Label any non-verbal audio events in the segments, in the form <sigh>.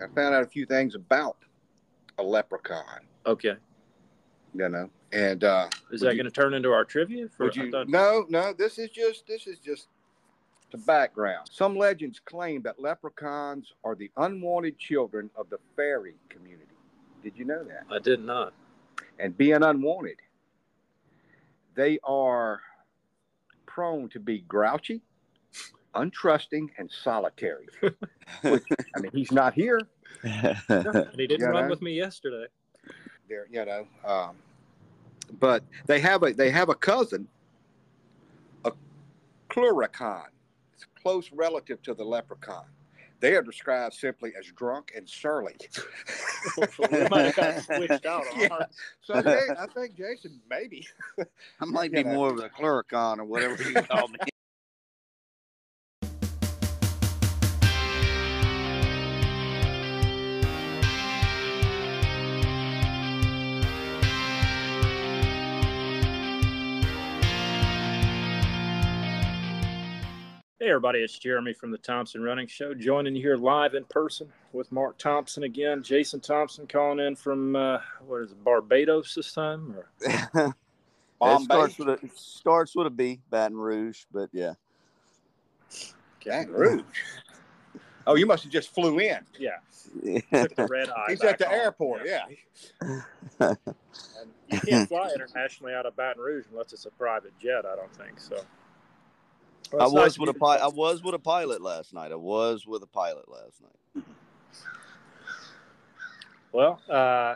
I found out a few things about a leprechaun. Okay. You know, and uh, Is that going to turn into our trivia? For, would you? thought- No, no. This is just this is just the background. Some legends claim that leprechauns are the unwanted children of the fairy community. Did you know that? I did not. And being unwanted, they are prone to be grouchy, untrusting, and solitary. <laughs> Which, I mean, he's not here. <laughs> And he didn't Yeah, run no. with me yesterday. They're, you know, um, but they have a they have a cousin, a clurichaun. It's a close relative to the leprechaun. They are described simply as drunk and surly. <laughs> we might have got switched out on Yeah. ours. So they, I think Jason maybe. I might be know. more of a clericon or whatever you call me. Hey, everybody, it's Jeremy from the Thompson Running Show, joining you here live in person with Mark Thompson again. Jason Thompson calling in from, uh, what is it, Barbados this time? Or <laughs> it starts with a it starts with a B, Baton Rouge, but yeah. Baton Rouge. Oh, you must have just flew in. Yeah, took the red eye. He's at the home. airport. Yeah. And you can't fly internationally out of Baton Rouge unless it's a private jet, I don't think so. Well, I was nice with a pilot. I was with a pilot last night. I was with a pilot last night. Well, uh,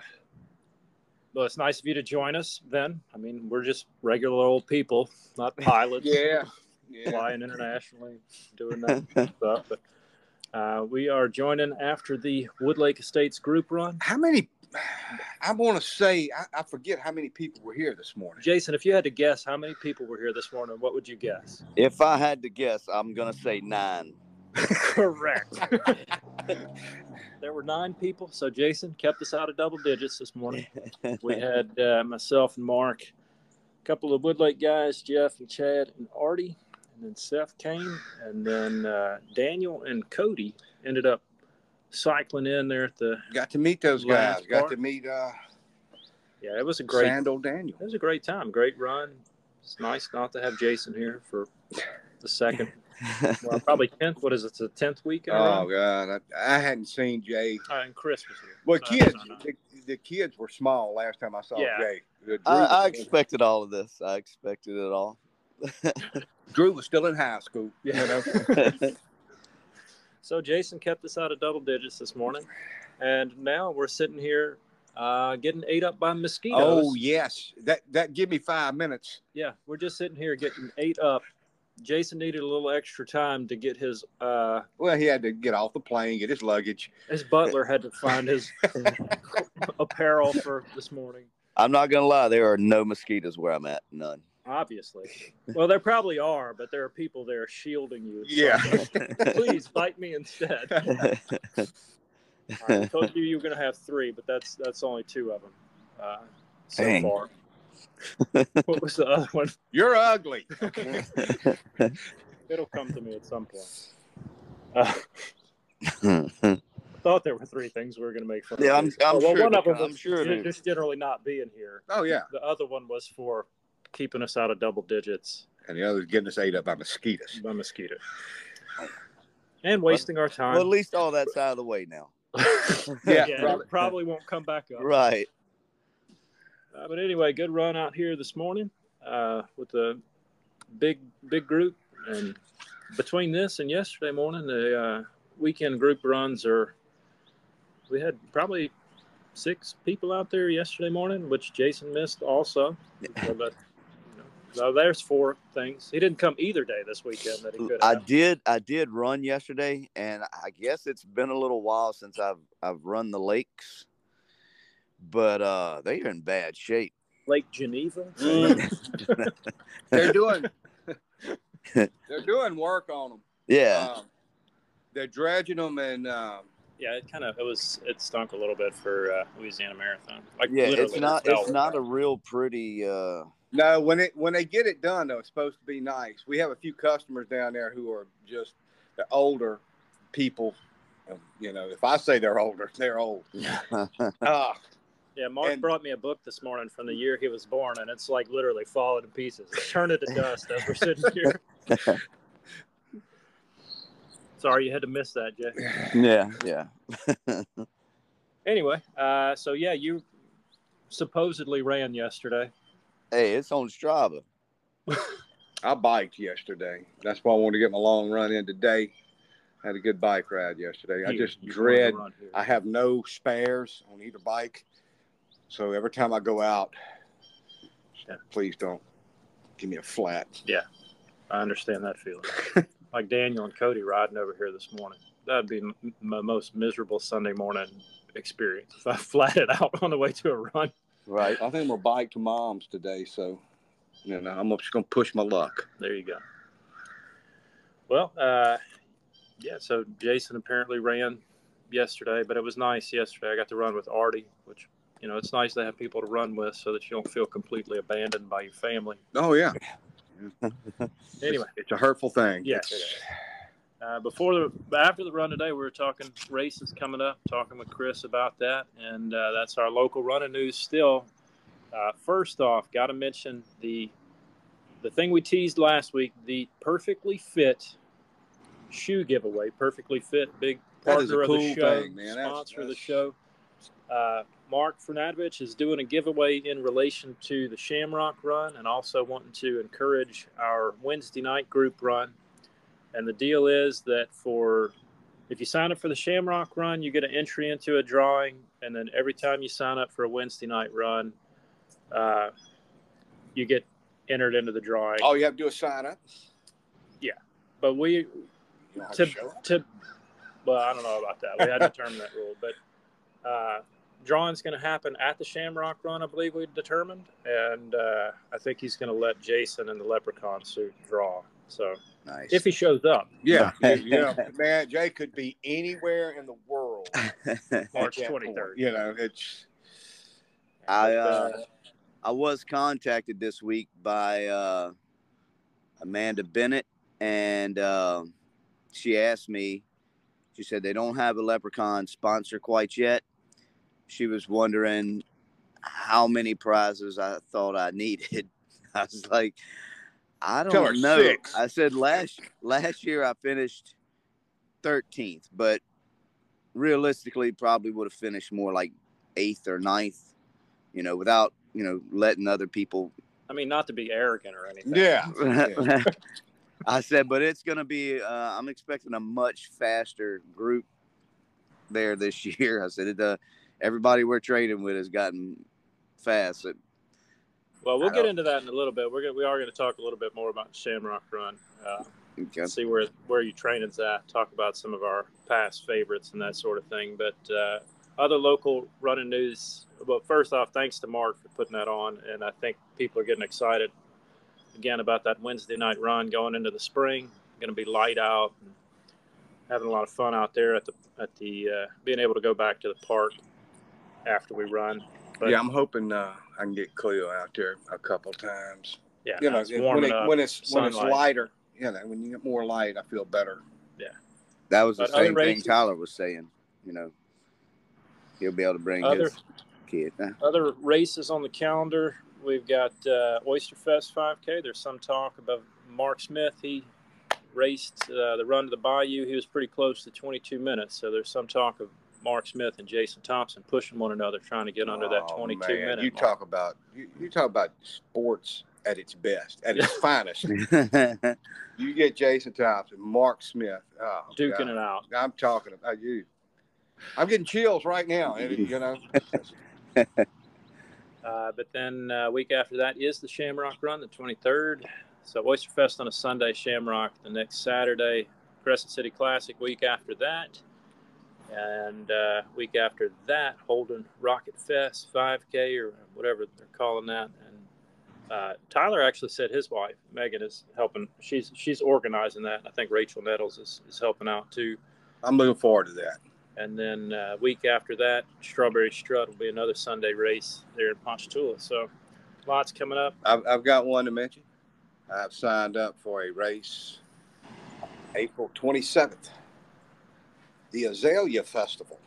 well, it's nice of you to join us. Then, I mean, we're just regular old people, not <laughs> pilots. Yeah. Yeah. flying internationally, doing that <laughs> stuff. But uh, we are joining after the Woodlake Estates group run. How many? <sighs> I want to say I, I forget how many people were here this morning. Jason, if you had to guess how many people were here this morning, what would you guess? If I had to guess, I'm gonna say nine. <laughs> Correct. <laughs> there were nine people, so Jason kept us out of double digits this morning. <laughs> We had uh, myself and Mark, a couple of Woodlake guys, Jeff and Chad and Artie, and then Seth came, and then uh, Daniel and Cody ended up cycling in there at the. Got to meet those Last guys. Got to meet uh, Yeah, it was a great Sandal Daniel. It was a great time, great run. It's nice not to have Jason here for the second, <laughs> well, probably tenth. What is it? The tenth week in Oh row. God, I, I hadn't seen Jay. Uh, and Chris was here. Well, Uh, kids, no, no. the, the kids were small last time I saw Yeah. Jay. I, I expected all of this. I expected it all. <laughs> Drew was still in high school. Yeah. <laughs> So Jason kept us out of double digits this morning, and now we're sitting here uh, getting ate up by mosquitoes. Oh yes, that that give me five minutes. yeah, we're just sitting here getting ate up. Jason needed a little extra time to get his uh, Well, he had to get off the plane, get his luggage. his butler had to find his <laughs> apparel for this morning. I'm not gonna lie. There are no mosquitoes where I'm at. None. Obviously. Well, there probably are, but there are people there shielding you. Yeah. <laughs> Please bite me instead. <laughs> I told you you were going to have three, but that's that's only two of them uh, so Dang. far. <laughs> what was the other one? You're ugly. It'll come to me at some point. Uh, thought there were three things we were going to make fun of. Yeah, I'm- I'm well, sure one of them I'm was sure ju- there- just generally not being here. Oh yeah, The other one was for keeping us out of double digits and the other's getting us ate up by mosquitoes. by mosquitoes and wasting our time. well, at least all that's out of the way now. <laughs> yeah, Yeah, probably. probably won't come back up. Right. Uh, but anyway, good run out here this morning uh, with the big big group, and between this and yesterday morning, the uh, weekend group runs are. We had probably six people out there yesterday morning, which Jason missed also. So that, you know, so there's four things. He didn't come either day this weekend that he could I did. I did run yesterday, and I guess it's been a little while since I've I've run the lakes, but uh, they are in bad shape. Lake Geneva. <laughs> They're doing they're doing work on them. Yeah. Um, they're dredging them and um, Yeah, it kind of it was it stunk a little bit for uh, Louisiana Marathon. Like yeah. It's not. It's not a real pretty. Uh, no when it when they get it done though it's supposed to be nice. We have a few customers down there who are just the older people You know, if I say they're older, <laughs> they're old. Uh, Yeah, Mark And- brought me a book this morning from the year he was born, and it's like literally falling to pieces. It's turning to dust as we're sitting <laughs> here. Sorry you had to miss that, Jay. yeah, yeah. <laughs> Anyway, uh, so yeah, you supposedly ran yesterday. Hey, it's on Strava. <laughs> I biked yesterday. That's why I wanted to get my long run in today. Had a good bike ride yesterday. I just dread. wanted to run here. I have no spares on either bike, so every time I go out, Yeah. please don't give me a flat. Yeah. I understand that feeling. <laughs> like Daniel and Cody riding over here this morning. That'd be my most miserable Sunday morning experience if I <laughs> flatted out on the way to a run. Right. I think I'm gonna bike to mom's today, so you know I'm just gonna push my luck. There you go. Well, uh, yeah. So Jason apparently ran yesterday, but it was nice yesterday. I got to run with Artie, which you know it's nice to have people to run with so that you don't feel completely abandoned by your family. Oh yeah. <laughs> Anyway, it's, it's a hurtful thing. Yes, It's- it is. Uh, before the after the run today, we were talking races coming up, talking with Chris about that, and uh, that's our local running news. Still, uh, first off, got to mention the the thing we teased last week: the perfectly fit shoe giveaway. Perfectly fit, big That is a partner of cool the show, thing, man. That's- sponsor of the show. Uh, Mark Fernandovich is doing a giveaway in relation to the Shamrock Run, and also wanting to encourage our Wednesday night group run. And the deal is that for if you sign up for the Shamrock Run, you get an entry into a drawing, and then every time you sign up for a Wednesday night run, uh, you get entered into the drawing. All you have to do is sign up. Yeah, but we You don't have to, to to well, I don't know about that. We had to determine that rule, but uh, drawing's going to happen at the Shamrock Run, I believe we determined, and uh, I think he's going to let Jason in the Leprechaun suit draw. So Nice. if he shows up, Yeah, yeah, <laughs> man. Jay could be anywhere in the world. <laughs> March 23rd. You know, it's I But, uh, I was contacted this week by uh, Amanda Bennett, and um she asked me. She said they don't have a Leprechaun sponsor quite yet. She was wondering how many prizes I thought I needed. <laughs> I was like, I don't know. six. I said last last year I finished 13th, but realistically probably would have finished more like eighth or ninth, you know, without, you know, letting other people. I mean, not to be arrogant or anything. yeah. <laughs> yeah. I said, but it's going to be, uh, I'm expecting a much faster group there this <laughs> year. I said, it, uh, everybody we're trading with has gotten fast. It, Well, we'll get into that in a little bit. We're gonna, we are going to talk a little bit more about Shamrock Run. Uh, okay. see where where your training's at. Talk about some of our past favorites and that sort of thing. But uh, other local running news. Well, first off, thanks to Mark for putting that on, and I think people are getting excited again about that Wednesday night run going into the spring. Going to be light out, and having a lot of fun out there at the at the uh, being able to go back to the park after we run. But yeah, I'm hoping uh, I can get Cleo out there a couple times. yeah, You know, it's when, it, up. when it's when it's lighter. You know, when you get more light, I feel better. Yeah, that was the But other same thing races- Tyler was saying, you know, he'll be able to bring Other- his kid. other races on the calendar we've got uh, oyster fest 5k there's some talk about mark smith he raced uh, the run to the bayou he was pretty close to 22 minutes so there's some talk of mark smith and jason thompson pushing one another trying to get under that Oh, 22 man. minute You mark. talk about you, you talk about sports at its best, at its <laughs> finest. <laughs> You get Jason Thompson, Mark Smith, oh, duking God. it out I'm talking about you. I'm getting chills right now. You <laughs> know, Uh, but then uh, week after that is the Shamrock Run, the 23rd. So Oyster Fest on a Sunday, Shamrock the next Saturday, Crescent City Classic week after that, and uh, week after that, Holden Rocket Fest 5K or whatever they're calling that. And uh, Tyler actually said his wife Megan is helping. She's she's organizing that. I think Rachel Nettles is, is helping out too. I'm looking forward to that. And then uh, week after that, Strawberry Strut will be another Sunday race there in Ponchatoula. So lots coming up. I've, I've got one to mention. I've signed up for a race April 27th. The Azalea Festival.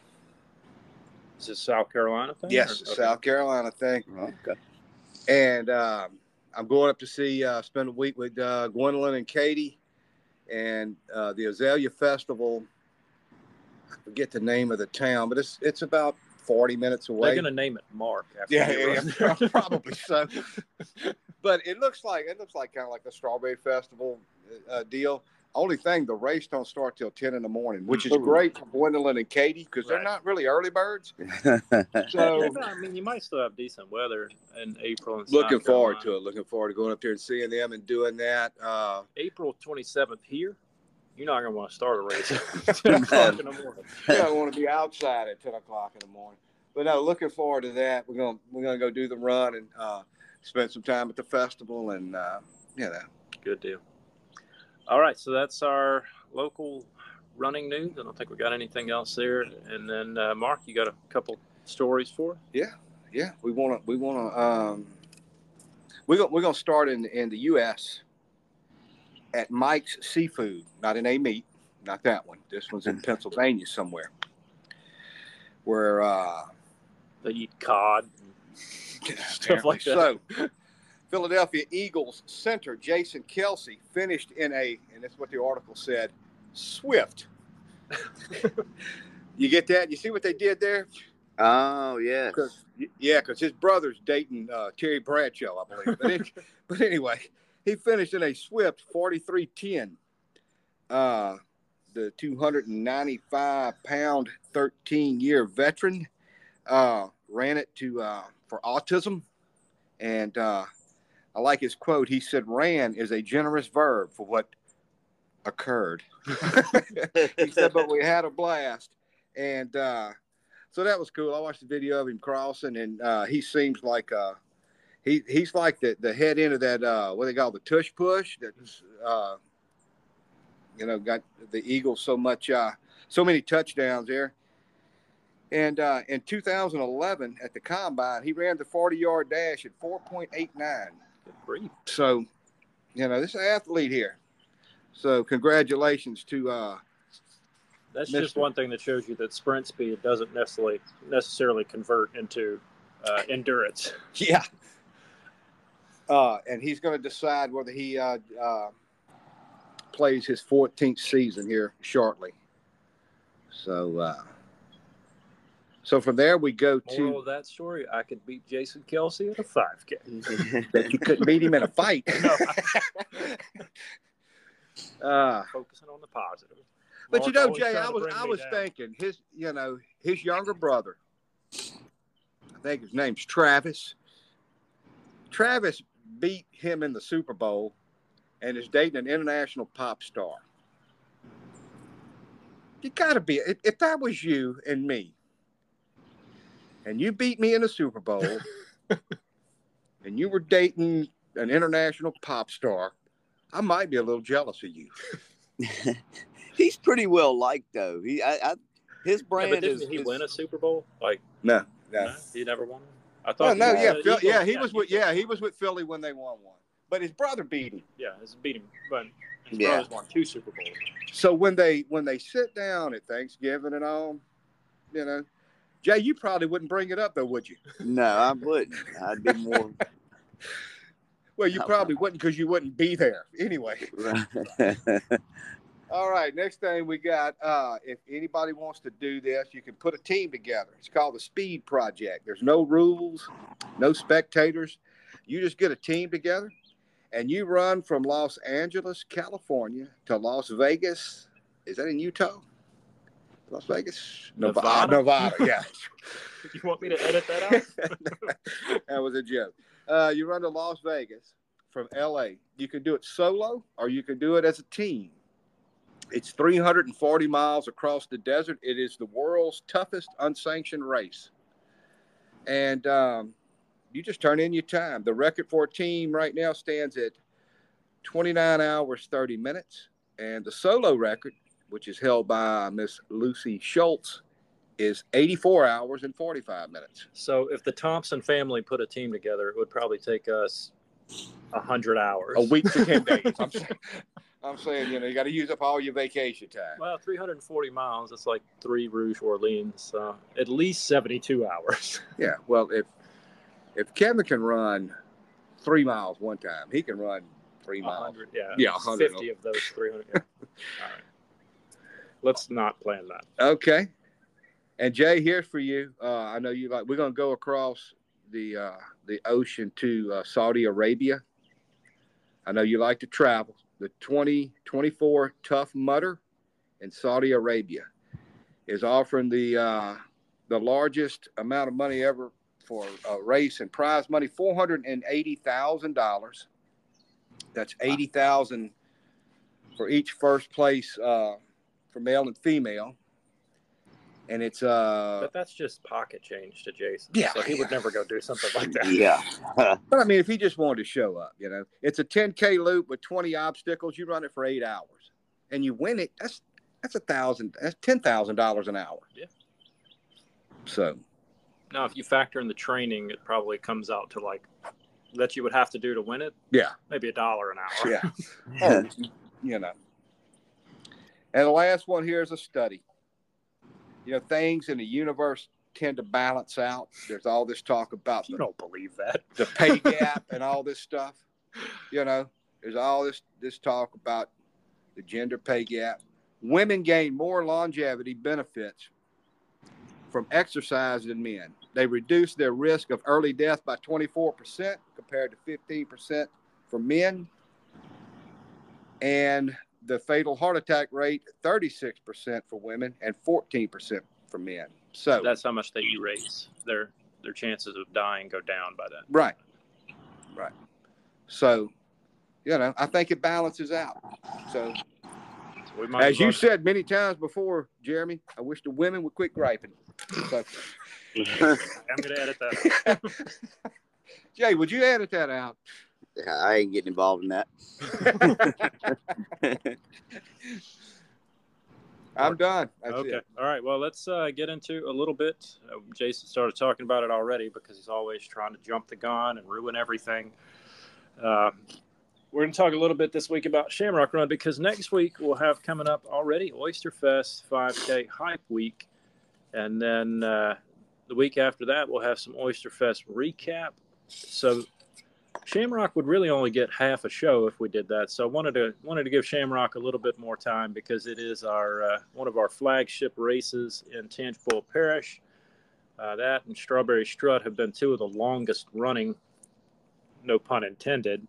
Is this South Carolina thing? Yes, or- okay. South Carolina thing. okay. And um, I'm going up to see, uh, spend a week with uh, Gwendolyn and Katie, and uh, the Azalea Festival. I forget the name of the town, but it's it's about 40 minutes away. They're gonna name it Mark. After Yeah, yeah, yeah, <laughs> probably so. But it looks like it looks like kind of like a strawberry festival uh, deal. Only thing, the race don't start till ten in the morning, which is great for Gwendolyn and Katie because they're not really early birds. <laughs> So I mean, you might still have decent weather in April. And looking forward to it. Looking forward to going up there and seeing them and doing that. Uh, April 27th here. You're not gonna want to start a race <laughs> at <laughs> 10 o'clock in the morning. yeah, I want to be outside at ten o'clock in the morning. But no, looking forward to that. We're gonna we're gonna go do the run and uh, spend some time at the festival and uh, you know Good deal. All right, so that's our local running news. I don't think we got anything else there. And then uh, Mark, you got a couple stories for? us? yeah, we want to we want to um, we're gonna we're gonna start in in the U.S. at Mike's Seafood, not in a meat, not that one. This one's in Pennsylvania somewhere, where uh, They eat cod. and <laughs> Stuff like apparently So, Philadelphia Eagles center Jason Kelce finished in a, and that's what the article said, swift. <laughs> you get that? You see what they did there? oh yes. Cause, yeah, because his brother's dating uh, Terry Bradshaw, I believe. But, it, <laughs> but anyway, he finished in a swift 43-10. Uh, the 295 pound, 13 year veteran uh, ran it to uh, for autism, and uh, I like his quote. He said, "Ran is a generous verb for what occurred." <laughs> he said, "But we had a blast," and uh, so that was cool. I watched the video of him crossing, and uh, he seems like uh, he he's like the the head end of that uh, what they call the tush push. That's uh, you know got the Eagles so much uh, so many touchdowns there. And uh, in 2011 at the combine, he ran the 40 yard dash at 4.89. So, you know, this athlete here. So, congratulations to uh, That's Missed just one thing that shows you that sprint speed doesn't necessarily necessarily convert into uh, endurance. <laughs> Yeah. Uh, and he's going to decide whether he uh, uh, plays his 14th season here shortly. So, uh, so from there we go Moral to of that story: I could beat Jason Kelce at a 5K. <laughs> that you couldn't beat him in a fight. <laughs> No. <laughs> uh, Focusing on the positive. but you know, Jay, I was I was down. thinking his, you know, his younger brother. I think his name's Travis. Travis beat him in the Super Bowl, and is dating an international pop star. You gotta be. If, if that was you and me, and you beat me in the Super Bowl, <laughs> and you were dating an international pop star, I might be a little jealous of you. <laughs> He's pretty well liked though. He, I, I his Yeah, brand but didn't is. he is- win a Super Bowl? Like, No, no. no, he never won. I Oh thought. no, he- yeah, Phil, yeah, he was with Eagles- yeah, he was with Philly when they won one, but his brother beat him. Yeah, it's beat him, but his Yeah. brothers won two Super Bowls. So when they when they sit down at Thanksgiving and all, you know, Jay, you probably wouldn't bring it up though, would you? No, I wouldn't. I'd be more. <laughs> Well, you probably wouldn't because you wouldn't be there anyway. <laughs> All right, next thing we got. Uh, if anybody wants to do this, you can put a team together. It's called the Speed Project. There's no rules, no spectators. You just get a team together, and you run from Los Angeles, California, to Las Vegas. Is that in Utah? Las Vegas, Nevada? Nevada. Yeah, <laughs> You want me to edit that out? <laughs> that was a joke. Uh, you run to Las Vegas from LA. You can do it solo or you can do it as a team. It's 340 miles across the desert. It is the world's toughest unsanctioned race. And um, you just turn in your time. The record for a team right now stands at 29 hours, 30 minutes. And the solo record, which is held by Miss Lucy Schultz, is 84 hours and 45 minutes. So if the Thompson family put a team together, it would probably take us a hundred hours. a week to 10 days. <laughs> I'm, saying, I'm saying, you know, you got to use up all your vacation time. Well, 340 miles. That's like three Rouge Orleans. So at least 72 hours. <laughs> Yeah. Well, if if Kevin can run three miles one time, he can run three miles. 100, yeah. Yeah, 100. 50 of those 300. Yeah. <laughs> All right. Let's not plan that. Okay. And Jay, here's for you. Uh, I know you like. We're gonna go across the uh, the ocean to uh, Saudi Arabia. I know you like to travel. The 2024 Tough Mudder in Saudi Arabia is offering the uh, the largest amount of money ever for a race and prize money four hundred and eighty thousand dollars. That's eighty thousand for each first place uh, for male and female. And it's uh But that's just pocket change to Jason. Yeah, So he would never go do something like that. Yeah. <laughs> But I mean, if he just wanted to show up, you know, it's a 10k loop with 20 obstacles. You run it for eight hours, and you win it. That's that's a thousand. That's ten thousand dollars an hour. Yeah. So Now, if you factor in the training, it probably comes out to like that you would have to do to win it. yeah, Maybe a dollar an hour. yeah, <laughs> Oh, you know. And the last one here is a study. You know, things in the universe tend to balance out. There's all this talk about You the, don't believe that. the pay <laughs> gap and all this stuff. You know, there's all this this talk about the gender pay gap. Women gain more longevity benefits from exercise than men. They reduce their risk of early death by 24% compared to 15% for men. And the fatal heart attack rate 36% for women and 14% for men. So That's how much they erase. Their their chances of dying go down by that. Right. Right. So, you know, I think it balances out. So, So we might as you said many times before, Jeremy, I wish the women would quit griping. So, <laughs> I'm going to edit that. <laughs> Jay, would you edit that out? I ain't getting involved in that. <laughs> I'm done. That's okay. it. All right. Well, let's uh, get into a little bit. Uh, Jason started talking about it already because he's always trying to jump the gun and ruin everything. Uh, we're going to talk a little bit this week about Shamrock Run because next week we'll have coming up already Oyster Fest 5K Hype Week. And then uh, the week after that, we'll have some Oyster Fest recap. So Shamrock would really only get half a show if we did that. So I wanted to wanted to give Shamrock a little bit more time because it is our uh, one of our flagship races in Tangipahoa Parish. Uh, that and Strawberry Strut have been two of the longest running, no pun intended,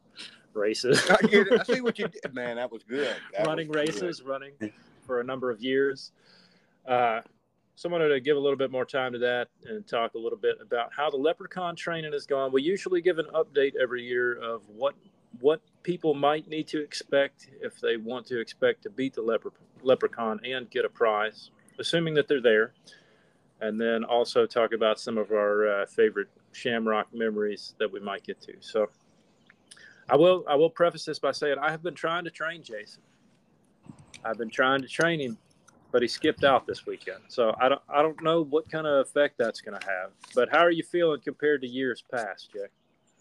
races. I get it. I see what you <laughs> did, man. That was good. That running was good. races, running for a number of years. Uh, so I wanted to give a little bit more time to that and talk a little bit about how the leprechaun training is going. We usually give an update every year of what what people might need to expect if they want to expect to beat the lepre, leprechaun and get a prize, assuming that they're there. And then also talk about some of our uh, favorite Shamrock memories that we might get to. So I will I will preface this by saying I have been trying to train Jason. I've been trying to train him, but he skipped out this weekend. So I don't I don't know what kind of effect that's going to have. But how are you feeling compared to years past, Jay?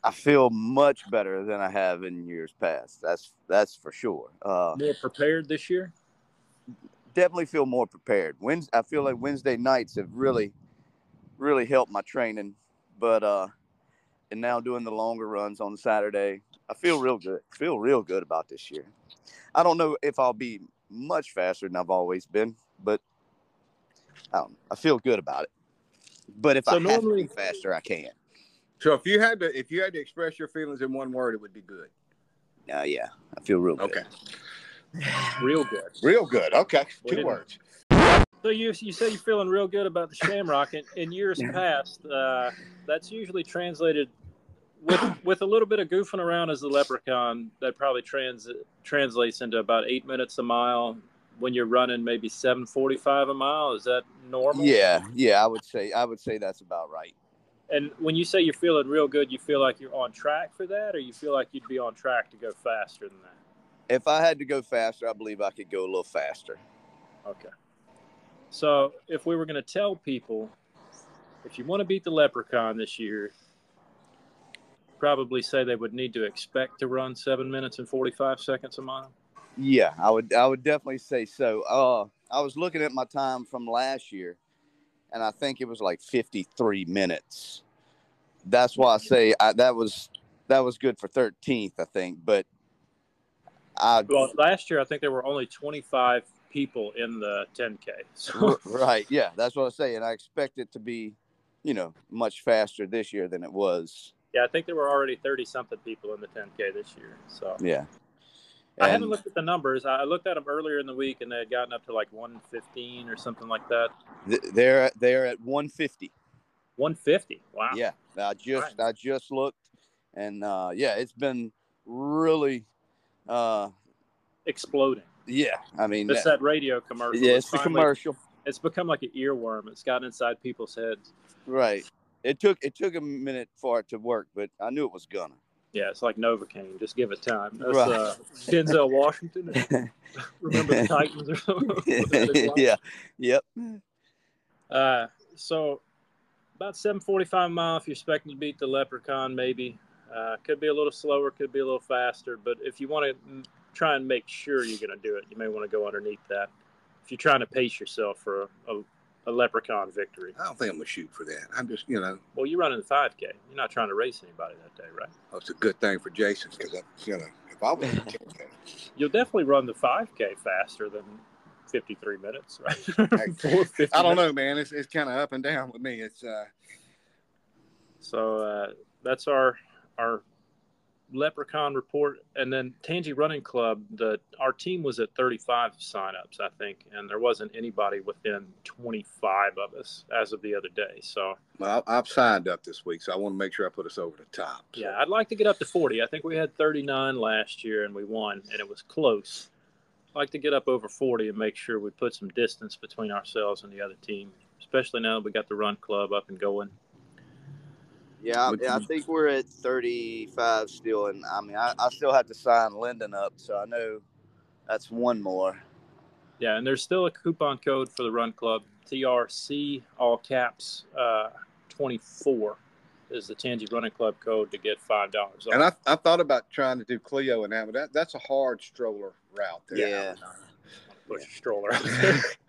I feel much better than I have in years past. That's that's for sure. Uh, More prepared this year? definitely feel more prepared. Wednesday, I feel like Wednesday nights have really, really helped my training. But uh, and now doing the longer runs on Saturday, I feel real good. Feel real good about this year. I don't know if I'll be much faster than I've always been, but I, I feel good about it. But if So I have to be faster, I can. So if you had to, if you had to express your feelings in one word, it would be good. Uh, yeah, I feel real good. Okay. <sighs> Real good. Real good. Okay. We Two didn't- words. So you you say you're feeling real good about the Shamrock. and in years <laughs> past, uh, that's usually translated with with a little bit of goofing around as the Leprechaun. That probably trans translates into about eight minutes a mile when you're running maybe seven forty five a mile. Is that normal? Yeah, yeah, I would say I would say that's about right. And when you say you're feeling real good, you feel like you're on track for that, or you feel like you'd be on track to go faster than that? If I had to go faster, I believe I could go a little faster. Okay. So if we were going to tell people, if you want to beat the Leprechaun this year, probably say they would need to expect to run seven minutes and 45 seconds a mile. Yeah, I would I would definitely say so. Uh, I was looking at my time from last year, and I think it was like 53 minutes. That's why I say I, that was that was good for 13th, I think. But I Well, last year I think there were only 25 people in the 10K. So right, yeah, that's what I say, and I expect it to be, you know, much faster this year than it was. yeah, I think there were already 30 something people in the 10K this year. So Yeah, I haven't looked at the numbers. I looked at them earlier in the week, and they had gotten up to like 115 or something like that. they're they're at 150. 150. Wow. Yeah, I just I just looked, and uh, yeah, it's been really, uh, Exploding. yeah. I mean, It's that- that radio commercial. yeah, it's the finally- commercial, It's become like an earworm. It's gotten inside people's heads. right? It took it took a minute for it to work, but I knew it was gonna. Yeah, it's like Novocaine. Just give it time. That's Right. uh, Denzel Washington. <laughs> Remember the Titans or something? <laughs> yeah, yep. Uh, so about 7:45 mile. If you're expecting to beat the Leprechaun, maybe uh, could be a little slower, could be a little faster. But if you want to try and make sure you're going to do it, you may want to go underneath that. If you're trying to pace yourself for a, a, a Leprechaun victory, I don't think I'm gonna shoot for that. I'm just, you know, well, you're running the 5K. You're not trying to race anybody that day, right? oh, it's a good thing for Jason because, you know, if I was, <laughs> You'll definitely run the 5K faster than 53 minutes, right? <laughs> 450 I don't know, man. It's it's kind of up and down with me. It's uh, So uh, that's our our Leprechaun report, and then Tangi Running Club. The our team was at 35 signups, I think, and there wasn't anybody within 25 of us as of the other day. So well, I've signed up this week, so I want to make sure I put us over the top. So, yeah, I'd like to get up to 40. I think we had 39 last year, and we won, and it was close. I'd like to get up over 40 and make sure we put some distance between ourselves and the other team, especially now that we got the Run Club up and going. Yeah, Would I, I think we're at 35 still, and I mean, I, I still have to sign Lyndon up, so I know that's one more. Yeah, and there's still a coupon code for the Run Club. TRC, all caps, uh, 24 is the Tangi Running Club code to get $5 off. And I, I thought about trying to do Clio and that, but that, that's a hard stroller route. There. Yeah. Push a stroller. <laughs> <laughs>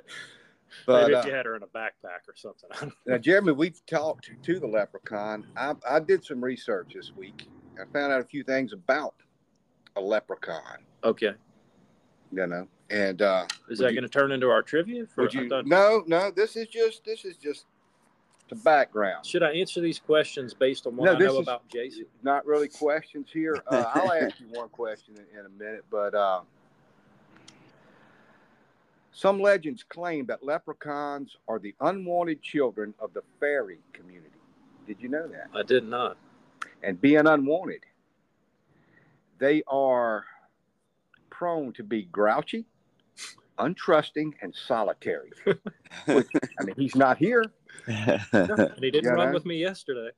But Maybe uh, if you had her in a backpack or something. now, Jeremy, we've talked to the leprechaun. I, I did some research this week. I found out a few things about a leprechaun. okay. You know, and uh, Is that going to turn into our trivia? For, would you? thought- No, no. This is just this is just the background. should I answer these questions based on what No, I know about Jason? Not really questions here. Uh, I'll ask you one question in, in a minute, but uh, some legends claim that leprechauns are the unwanted children of the fairy community. Did you know that? I did not. And being unwanted, they are prone to be grouchy, untrusting, and solitary. <laughs> Which, I mean, he's not here. And he didn't Yeah, run no. with me yesterday.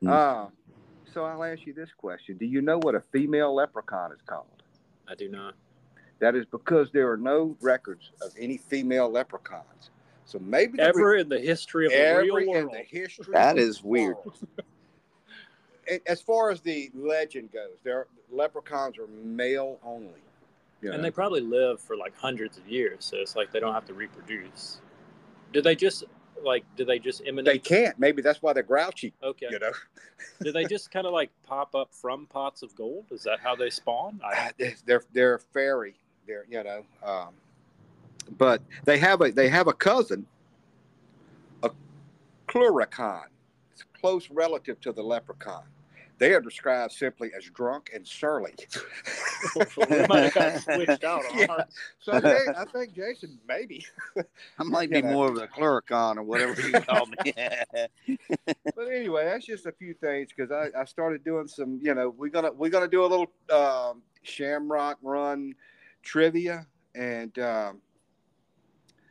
Hmm. Uh, so I'll ask you this question: Do you know what a female leprechaun is called? I do not. That is because there are no records of any female leprechauns. So maybe the Ever in the history of the every real in world. the history. That of is the weird. world. As far as the legend goes, there leprechauns are male only. you And they probably live for like hundreds of years, so it's like they don't have to reproduce. Do they just like? Do they just emanate? they can't. Maybe that's why they're grouchy. Okay. You know, <laughs> do they just kind of like pop up from pots of gold? Is that how they spawn? I, Uh, they're they're fairy. They're you know, um, but they have a they have a cousin, a clurichaun. It's a close relative to the leprechaun. They are described simply as drunk and surly. <laughs> we might have got switched out on <laughs> Yeah. So I think, I think Jason maybe. I might <laughs> be know. more of a clericon or whatever you call me. But anyway, that's just a few things because I, I started doing some. You know, we're gonna we're gonna do a little um, Shamrock Run trivia, and um,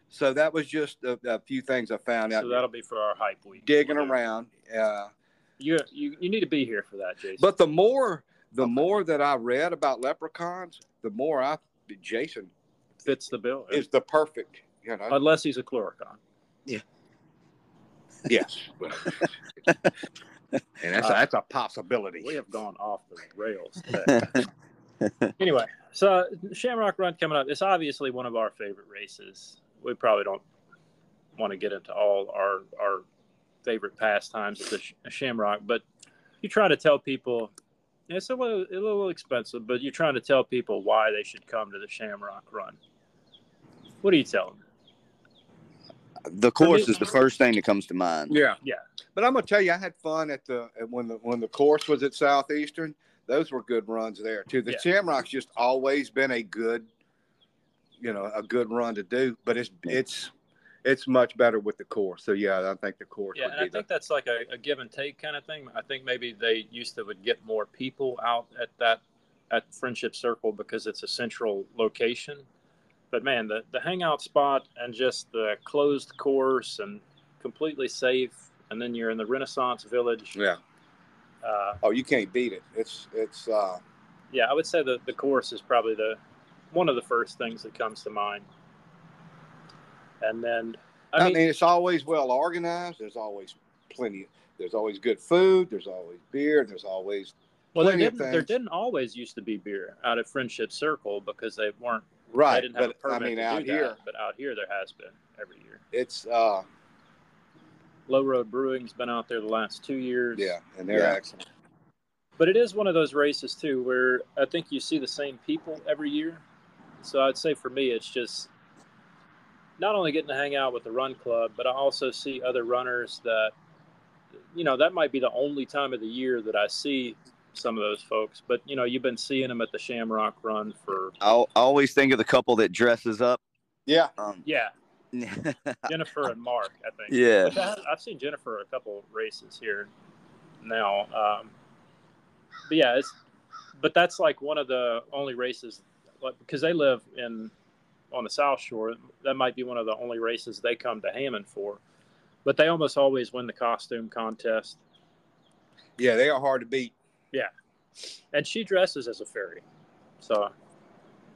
so that was just a, a few things I found out So that'll be for our hype week. digging We'll around. Uh, You, you you need to be here for that, Jason. but the more the more that I read about leprechauns, the more I Jason fits the bill. is the perfect. You know, Unless he's a chloricon. Yeah. Yes. <laughs> and that's a, that's a possibility. We have gone off the rails <laughs> anyway, So Shamrock Run coming up. It's obviously one of our favorite races. We probably don't want to get into all our our favorite pastimes at the Sh- Shamrock, but you try to tell people it's a little, a little expensive, but you're trying to tell people why they should come to the Shamrock Run. What do you tell them? The course is the first thing that comes to mind. Yeah, Yeah. But I'm gonna tell you, I had fun at the at when the when the course was at Southeastern. Those were good runs there too. The Yeah. Shamrock's just always been a good, you know, a good run to do. But it's it's it's much better with the course. So yeah, I think the course Yeah, would and be I think that's like a, a give and take kind of thing. I think maybe they used to would get more people out at that at Friendship Circle because it's a central location. But man, the the hangout spot and just the closed course and completely safe, and then you're in the Renaissance Village. yeah. Uh, Oh, you can't beat it. It's it's uh yeah, I would say that the course is probably the one of the first things that comes to mind. And then, I I mean, mean, it's always well organized. There's always plenty. There's always good food. There's always beer. There's always well, there didn't, there didn't always used to be beer out at Friendship Circle because they weren't they right. didn't have But a I permit mean, to out do here, that. But out here, there has been every year. it's uh Low Road Brewing's been out there the last two years. yeah, and they're Yeah. excellent. But it is one of those races too where I think you see the same people every year. So I'd say for me, it's just not only getting to hang out with the run club, but I also see other runners that, you know, that might be the only time of the year that I see some of those folks. But you know, you've been seeing them at the Shamrock Run for I I always think of the couple that dresses up. Yeah, Um, yeah, <laughs> Jennifer and Mark. I think. yeah, I, I've seen Jennifer a couple races here now. Um, but yeah, it's but that's like one of the only races like because they live in on the South Shore. That might be one of the only races they come to Hammond for. But they almost always win the costume contest. yeah, they are hard to beat. Yeah, and she dresses as a fairy. So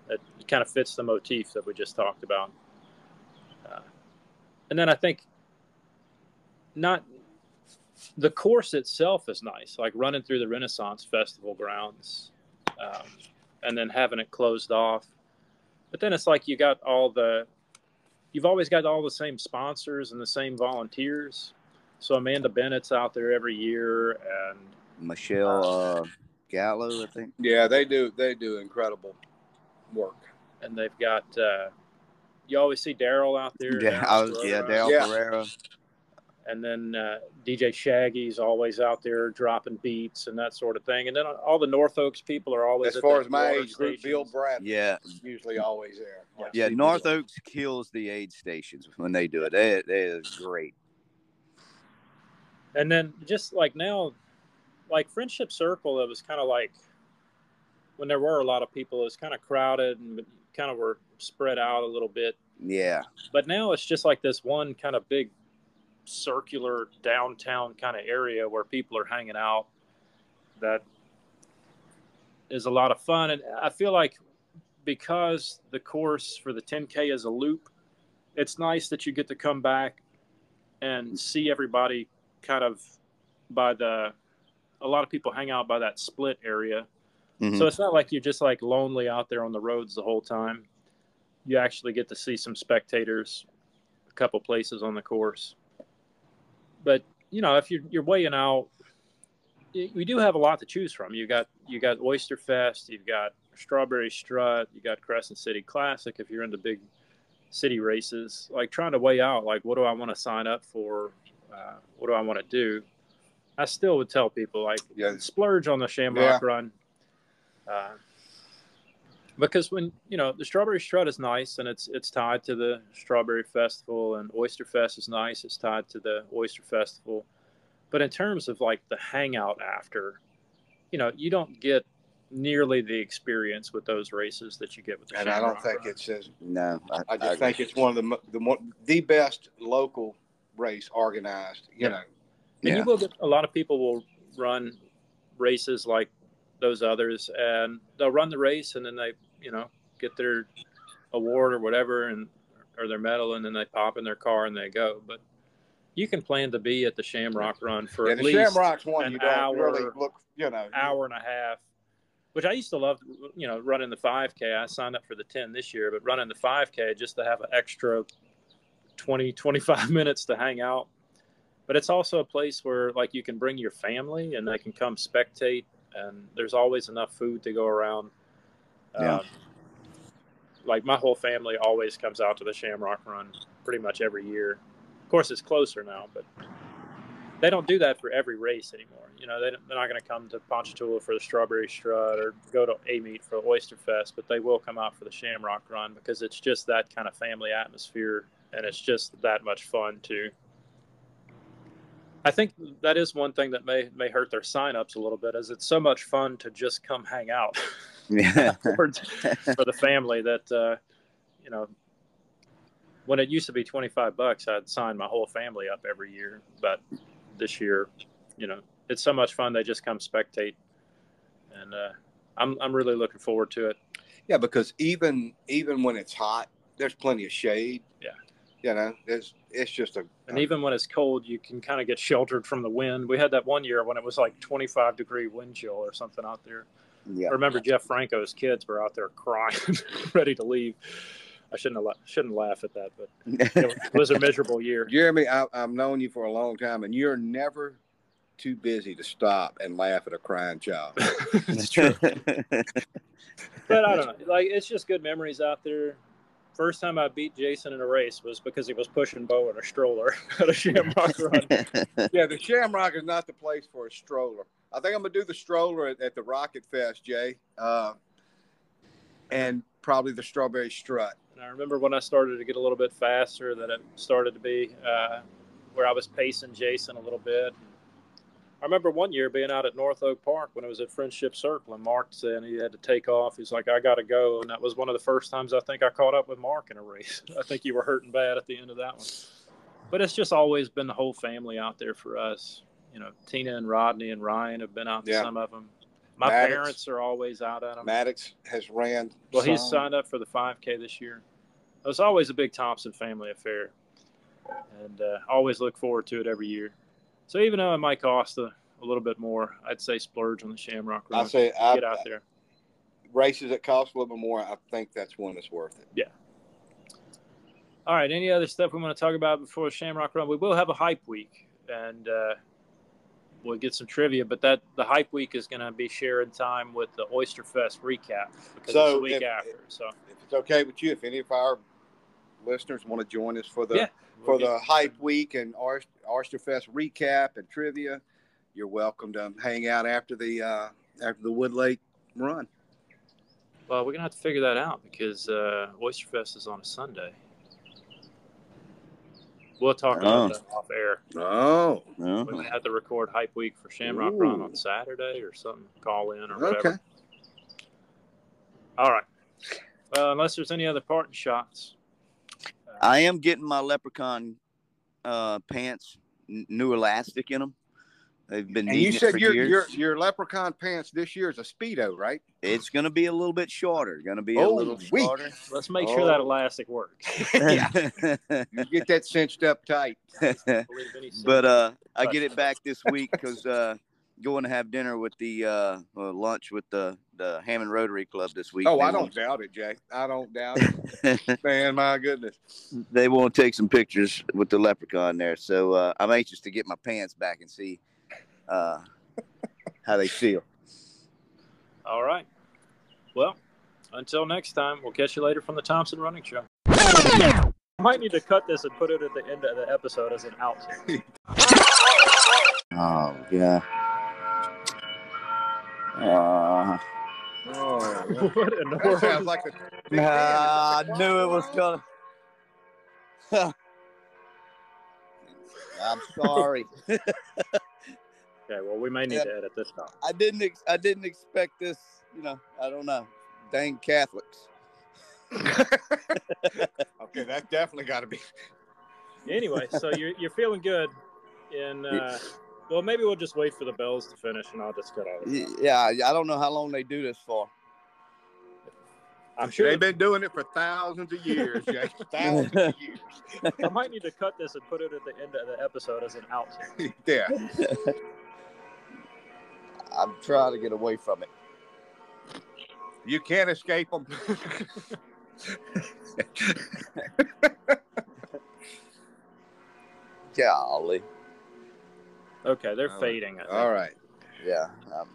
it kind of fits the motif that we just talked about. Uh, and then I think not the course itself is nice, like running through the Renaissance Festival grounds um, and then having it closed off. But then it's like you got all the, you've always got all the same sponsors and the same volunteers. So Amanda Bennett's out there every year and Michelle uh, Gallo, I think. Yeah, they do. They do incredible work. and they've got uh, you always see Daryl out there. Yeah, Daryl I was, yeah, Ferrara. Yeah. Ferreira. And then uh, DJ Shaggy's always out there dropping beats and that sort of thing. And then all the North Oaks people are always As at far as my age group, Bill stations. Brad Yeah, usually always there. Like yeah. CBS. North Oaks kills the aid stations when they do it. They, they is great. And then just like now, like Friendship Circle, it was kind of like when there were a lot of people, it was kind of crowded and kind of were spread out a little bit. Yeah, but now it's just like this one kind of big circular downtown kind of area where people are hanging out that is a lot of fun and i feel like because the course for the 10k is a loop it's nice that you get to come back and see everybody kind of by the a lot of people hang out by that split area Mhm. so it's not like you're just like lonely out there on the roads the whole time. You actually get to see some spectators, a couple places on the course. But you know, if you're you're weighing out, we do have a lot to choose from. You got you got Oyster Fest, you've got Strawberry Strut, you got Crescent City Classic. If you're into big city races, like trying to weigh out, like what do I want to sign up for? Uh, what do I want to do? I still would tell people like Yeah. splurge on the Shamrock Run. Uh, because when you know the strawberry strut is nice and it's it's tied to the strawberry festival and oyster fest is nice it's tied to the oyster festival but in terms of like the hangout after you know you don't get nearly the experience with those races that you get with the And I don't think Run. it's as no, I, I just agree. think it's one of the the one, the best local race organized. You Yeah. know, and Yeah. you will get a lot of people will run races like those others and they'll run the race and then they you know get their award or whatever and or their medal and then they pop in their car and they go but you can plan to be at the shamrock run for yeah, at the least Shamrock's one an you don't really hour- look. You know, hour and a half which I used to love, you know, running the 5K. I signed up for the 10 this year, but running the 5K just to have an extra 20, 25 <laughs> minutes to hang out. But it's also a place where, like, you can bring your family and they can come spectate, and there's always enough food to go around. Yeah. Um, like, my whole family always comes out to the Shamrock Run pretty much every year. Of course, it's closer now, but they don't do that for every race anymore. You know, they, they're not going to come to Ponchatoula for the Strawberry Strut or go to Amite for Oyster Fest, but they will come out for the Shamrock Run because it's just that kind of family atmosphere and it's just that much fun too. I think that is one thing that may may hurt their signups a little bit, is it's so much fun to just come hang out <laughs> Yeah. <laughs> for, <laughs> for the family that uh, you know when it used to be 25 bucks i'd sign my whole family up every year but this year you know it's so much fun they just come spectate and uh, I'm, I'm really looking forward to it Yeah, because even even when it's hot, there's plenty of shade. Yeah. You know, there's it's just a and even when it's cold you can kind of get sheltered from the wind we had that one year when it was like 25 degree wind chill or something out there yeah. I remember Jeff Franco's kids were out there crying, <laughs> ready to leave. I shouldn't have, shouldn't laugh at that, but it <laughs> was a miserable year. Jeremy, I, I've known you for a long time, and you're never too busy to stop and laugh at a crying child. <laughs> it's true, but I don't know. Like it's just good memories out there. First time I beat Jason in a race was because he was pushing Bo in a stroller at a Shamrock run. yeah, the Shamrock is not the place for a stroller. I think I'm gonna do the stroller at, at the Rocket Fest, Jay, uh, and probably the Strawberry Strut. And I remember when I started to get a little bit faster that it started to be uh, where I was pacing Jason a little bit. I remember one year being out at North Oak Park when it was at Friendship Circle, and Mark said he had to take off. He's like, "I got to go," and that was one of the first times I think I caught up with Mark in a race. <laughs> I think you were hurting bad at the end of that one. But it's just always been the whole family out there for us. You know, Tina and Rodney and Ryan have been out to Yeah. some of them. My Maddox. parents are always out at them. Maddox has ran. Well, he's signed up for the 5K this year. It was always a big Thompson family affair, and uh, always look forward to it every year. So even though it might cost a, a little bit more, I'd say splurge on the Shamrock Run. I say I, Get out there. races that cost a little bit more. I think that's one that's worth it. Yeah. All right. Any other stuff we want to talk about before Shamrock Run? We will have a hype week, and uh, we'll get some trivia. But that the hype week is going to be sharing time with the Oyster Fest recap because So it's the week if- after. So If it's okay with you, if any of our listeners want to join us for the Yeah. for we'll the hype week and Oyster Oysterfest recap and trivia, you're welcome to hang out after the uh, after the Wood Lake run. well, we're gonna have to figure that out because uh, Oyster Fest is on a Sunday. We'll talk about Oh. that off air. Oh, No? We might have to record hype week for Shamrock Run on Saturday or something. Call in or whatever. okay. All right. Well, unless there's any other parting shots. Uh, I am getting my leprechaun uh, pants, n- new elastic in them. They've been And you said for your, years. your your leprechaun pants this year is a speedo, right? It's going to be a little bit shorter. Going to be a Oh, little wee. shorter. let's make sure that Oh. elastic works. <laughs> <laughs> yeah, you get that cinched up tight. <laughs> But uh, I get it back this week because uh, going to have dinner with the uh, uh, lunch with the the Hammond Rotary Club this week. Oh, They I don't want- doubt it, Jack. I don't doubt it, man. My goodness. they want to take some pictures with the leprechaun there. So uh, I'm anxious to get my pants back and see uh, how they feel. All right. Well, until next time, we'll catch you later from the Thompson Running Show. I might need to cut this and put it at the end of the episode as an outtake. <laughs> Oh yeah. Uh, Oh, what in the that world? sounds like the. Big I knew it was gonna. <laughs> I'm sorry. <laughs> Okay, well, we may need Yeah. to edit this out. I didn't. Ex- I didn't expect this. You know. I don't know. Dang Catholics. <laughs> okay, that definitely got to be. Anyway, so <laughs> you're, you're feeling good. And, uh, well, maybe we'll just wait for the bells to finish and I'll just cut all this. Yeah. I don't know how long they do this for. I'm sure They've been doing it for thousands of years, Jay. <laughs> thousands of years. I might need to cut this and put it at the end of the episode as an outtake. Yeah. I'm trying to get away from it. You can't escape them. <laughs> Golly. Okay, they're All right. fading. I think. All right. Yeah. Um,